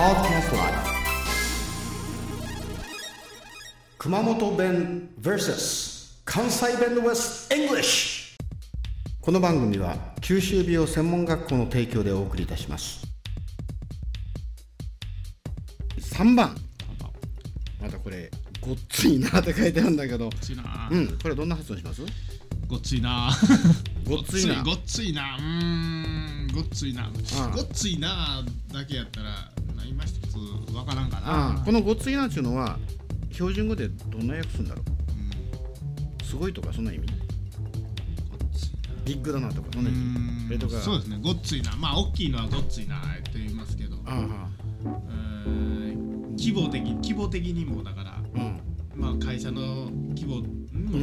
Podcast Live 熊本弁 vs 関西弁 West English この番組は九州美容専門学校の提供でお送りいたします。3番。またこれごっついなって書いてあるんだけど。うん。これどんな発音します？ごっついなごっついな。ごっついなうーん。ごっついなごっついなだけやったら今一つわからんかあなこのごっついなっていうのは標準語でどんな訳するんだろう。すごいとかそんな意味？ビッグだなとかそんな意味？うん。それとか。そうですね。ごっついな。まあ大きいのはごっついなって言いますけど。ああうーん規模的規模的にもだからうん。まあ会社の規模うんうん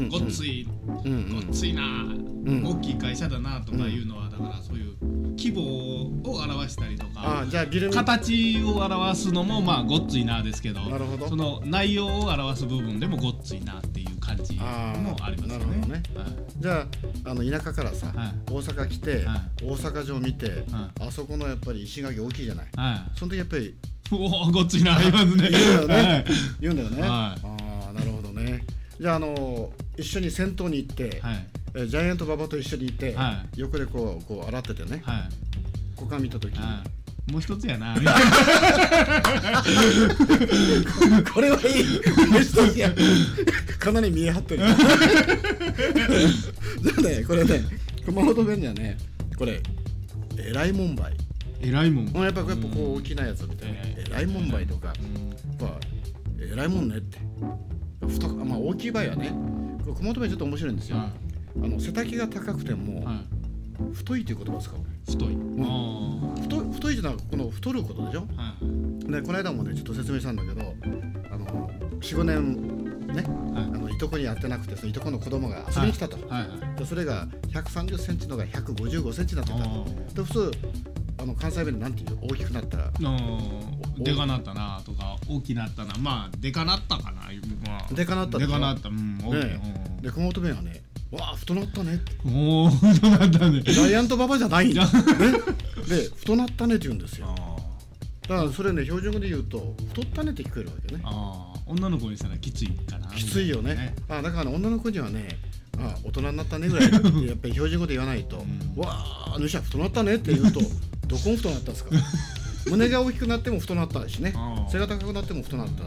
ごっついごっついな、ん。大きい会社だなとかいうのは、だからそういう規模を表したりとあかあじゃあビル形を表すのもまあごっついなですけどなるほど。その内容を表す部分でもごっついなっていう感じもありますよね。ね。はい。じゃああの田舎からさ、はい。大阪来て、は大阪城見て、はあそこのやっぱり石垣大きいじゃない？はい、その時やっぱり おおごっついなありますね。言う言うんだよね、はい。ああなるほど。ねじゃああの一緒に銭湯に行って、はい。えジャイアント馬場と一緒にいて、は横でこうこう洗っててね。はい。股間見た時、はい。もう一つやな。これはいい。メッセージやかなり見え張ってる じゃあねこれね熊本弁にはねこれえらいもんばい。えらいもん。やっぱやっぱこう大きなやつみたいな。えらいもんばいとかうん。やっぱえらいもんねって太くまあ大きい場合はね熊本弁ちょっと面白いんですよ。はあの背丈が高くてもいはい。太いという言葉を使う。太い。ん。あ太い太いというのはこの太ることでしょ？あ。はい。でこの間もねちょっと説明したんだけどあの45年ねはい。あのいとこに会ってなくてそのいとこの子供が遊びに来たと、はい。はい。でそれが130センチのが155センチになってたあで普通あの関西弁でなんていう大きくなった？でかなったなとか大きなったな。まあでかなったかな、まあ、でかなったでかなった。うん大きい、ねで熊本弁はねわあ太なったね。おお太なったね。ジャイアント馬場じゃないんだ、ね、で太なったねって言うんですよ。あだからそれね標準語で言うと太ったねって聞こえるわけね。ああ女の子にしたらきついかな。きついよね。あだから女の子にはねあ大人になったねぐらいやっぱり標準語で言わないと、うん。わああの人は太なったねって言うとどこも太なったんですか？胸が大きくなっても太なったしね。背が高くなっても太なった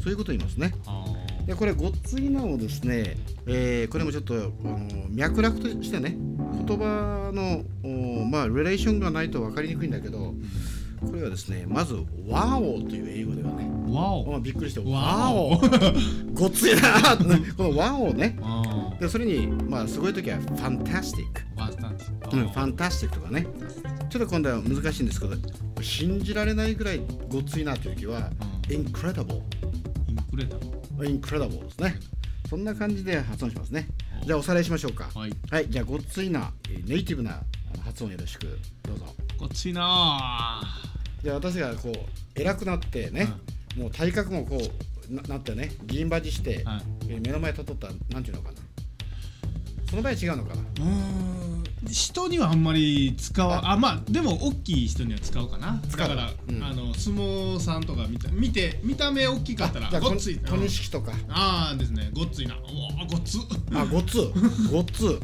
そういうことを言いますね。あでこれごっついなをですね、えーこれもちょっとあの脈絡としてね言葉のおまあレレーションがないと分かりにくいんだけどこれはですねまず「ワオ」という英語ではねあわおまあびっくりして「わワおオ」ごっついなこの「ワオ」ね。あでそれにまあすごい時は「ファンタスティック」うん、ファンタスティックとかねちょっと今度は難しいんですけど信じられないぐらいごっついなという時は「incredible」インクレーターインクレダボーですね。そんな感じで発音しますね。じゃあおさらいしましょうか。はいはい、じゃあごっついな、えーネイティブな発音よろしくどうぞ。こっちいなあじゃあ私がこう偉くなってね、もう体格もこうななってね、銀バジして、はいえー目の前とっとったらなんていうのかな。その場合違うのかな。うーん人にはあんまり使わあまあでも大きい人には使うかな使うだから、うんあの相撲さんとか見た見て見た目大きかったらじゃごっつい小錦とか。ああですねごっついなおおごっつあ、ごっつ、ごっつ。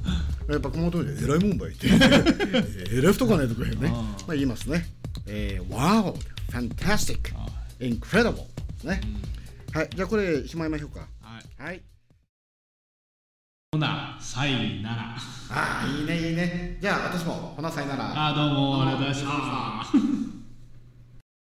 やっぱ熊本で偉いもんばいって。えらい太かねとか言うね。あーまあ言いますね。えー、wow, fantastic, あ incredible ねう。んはい、じゃあこれしまいましょうか。はいはい。ほなさいならああ、いいね、いいね。じゃあ、私も、ほなさいなら。あーどうもありがとうございました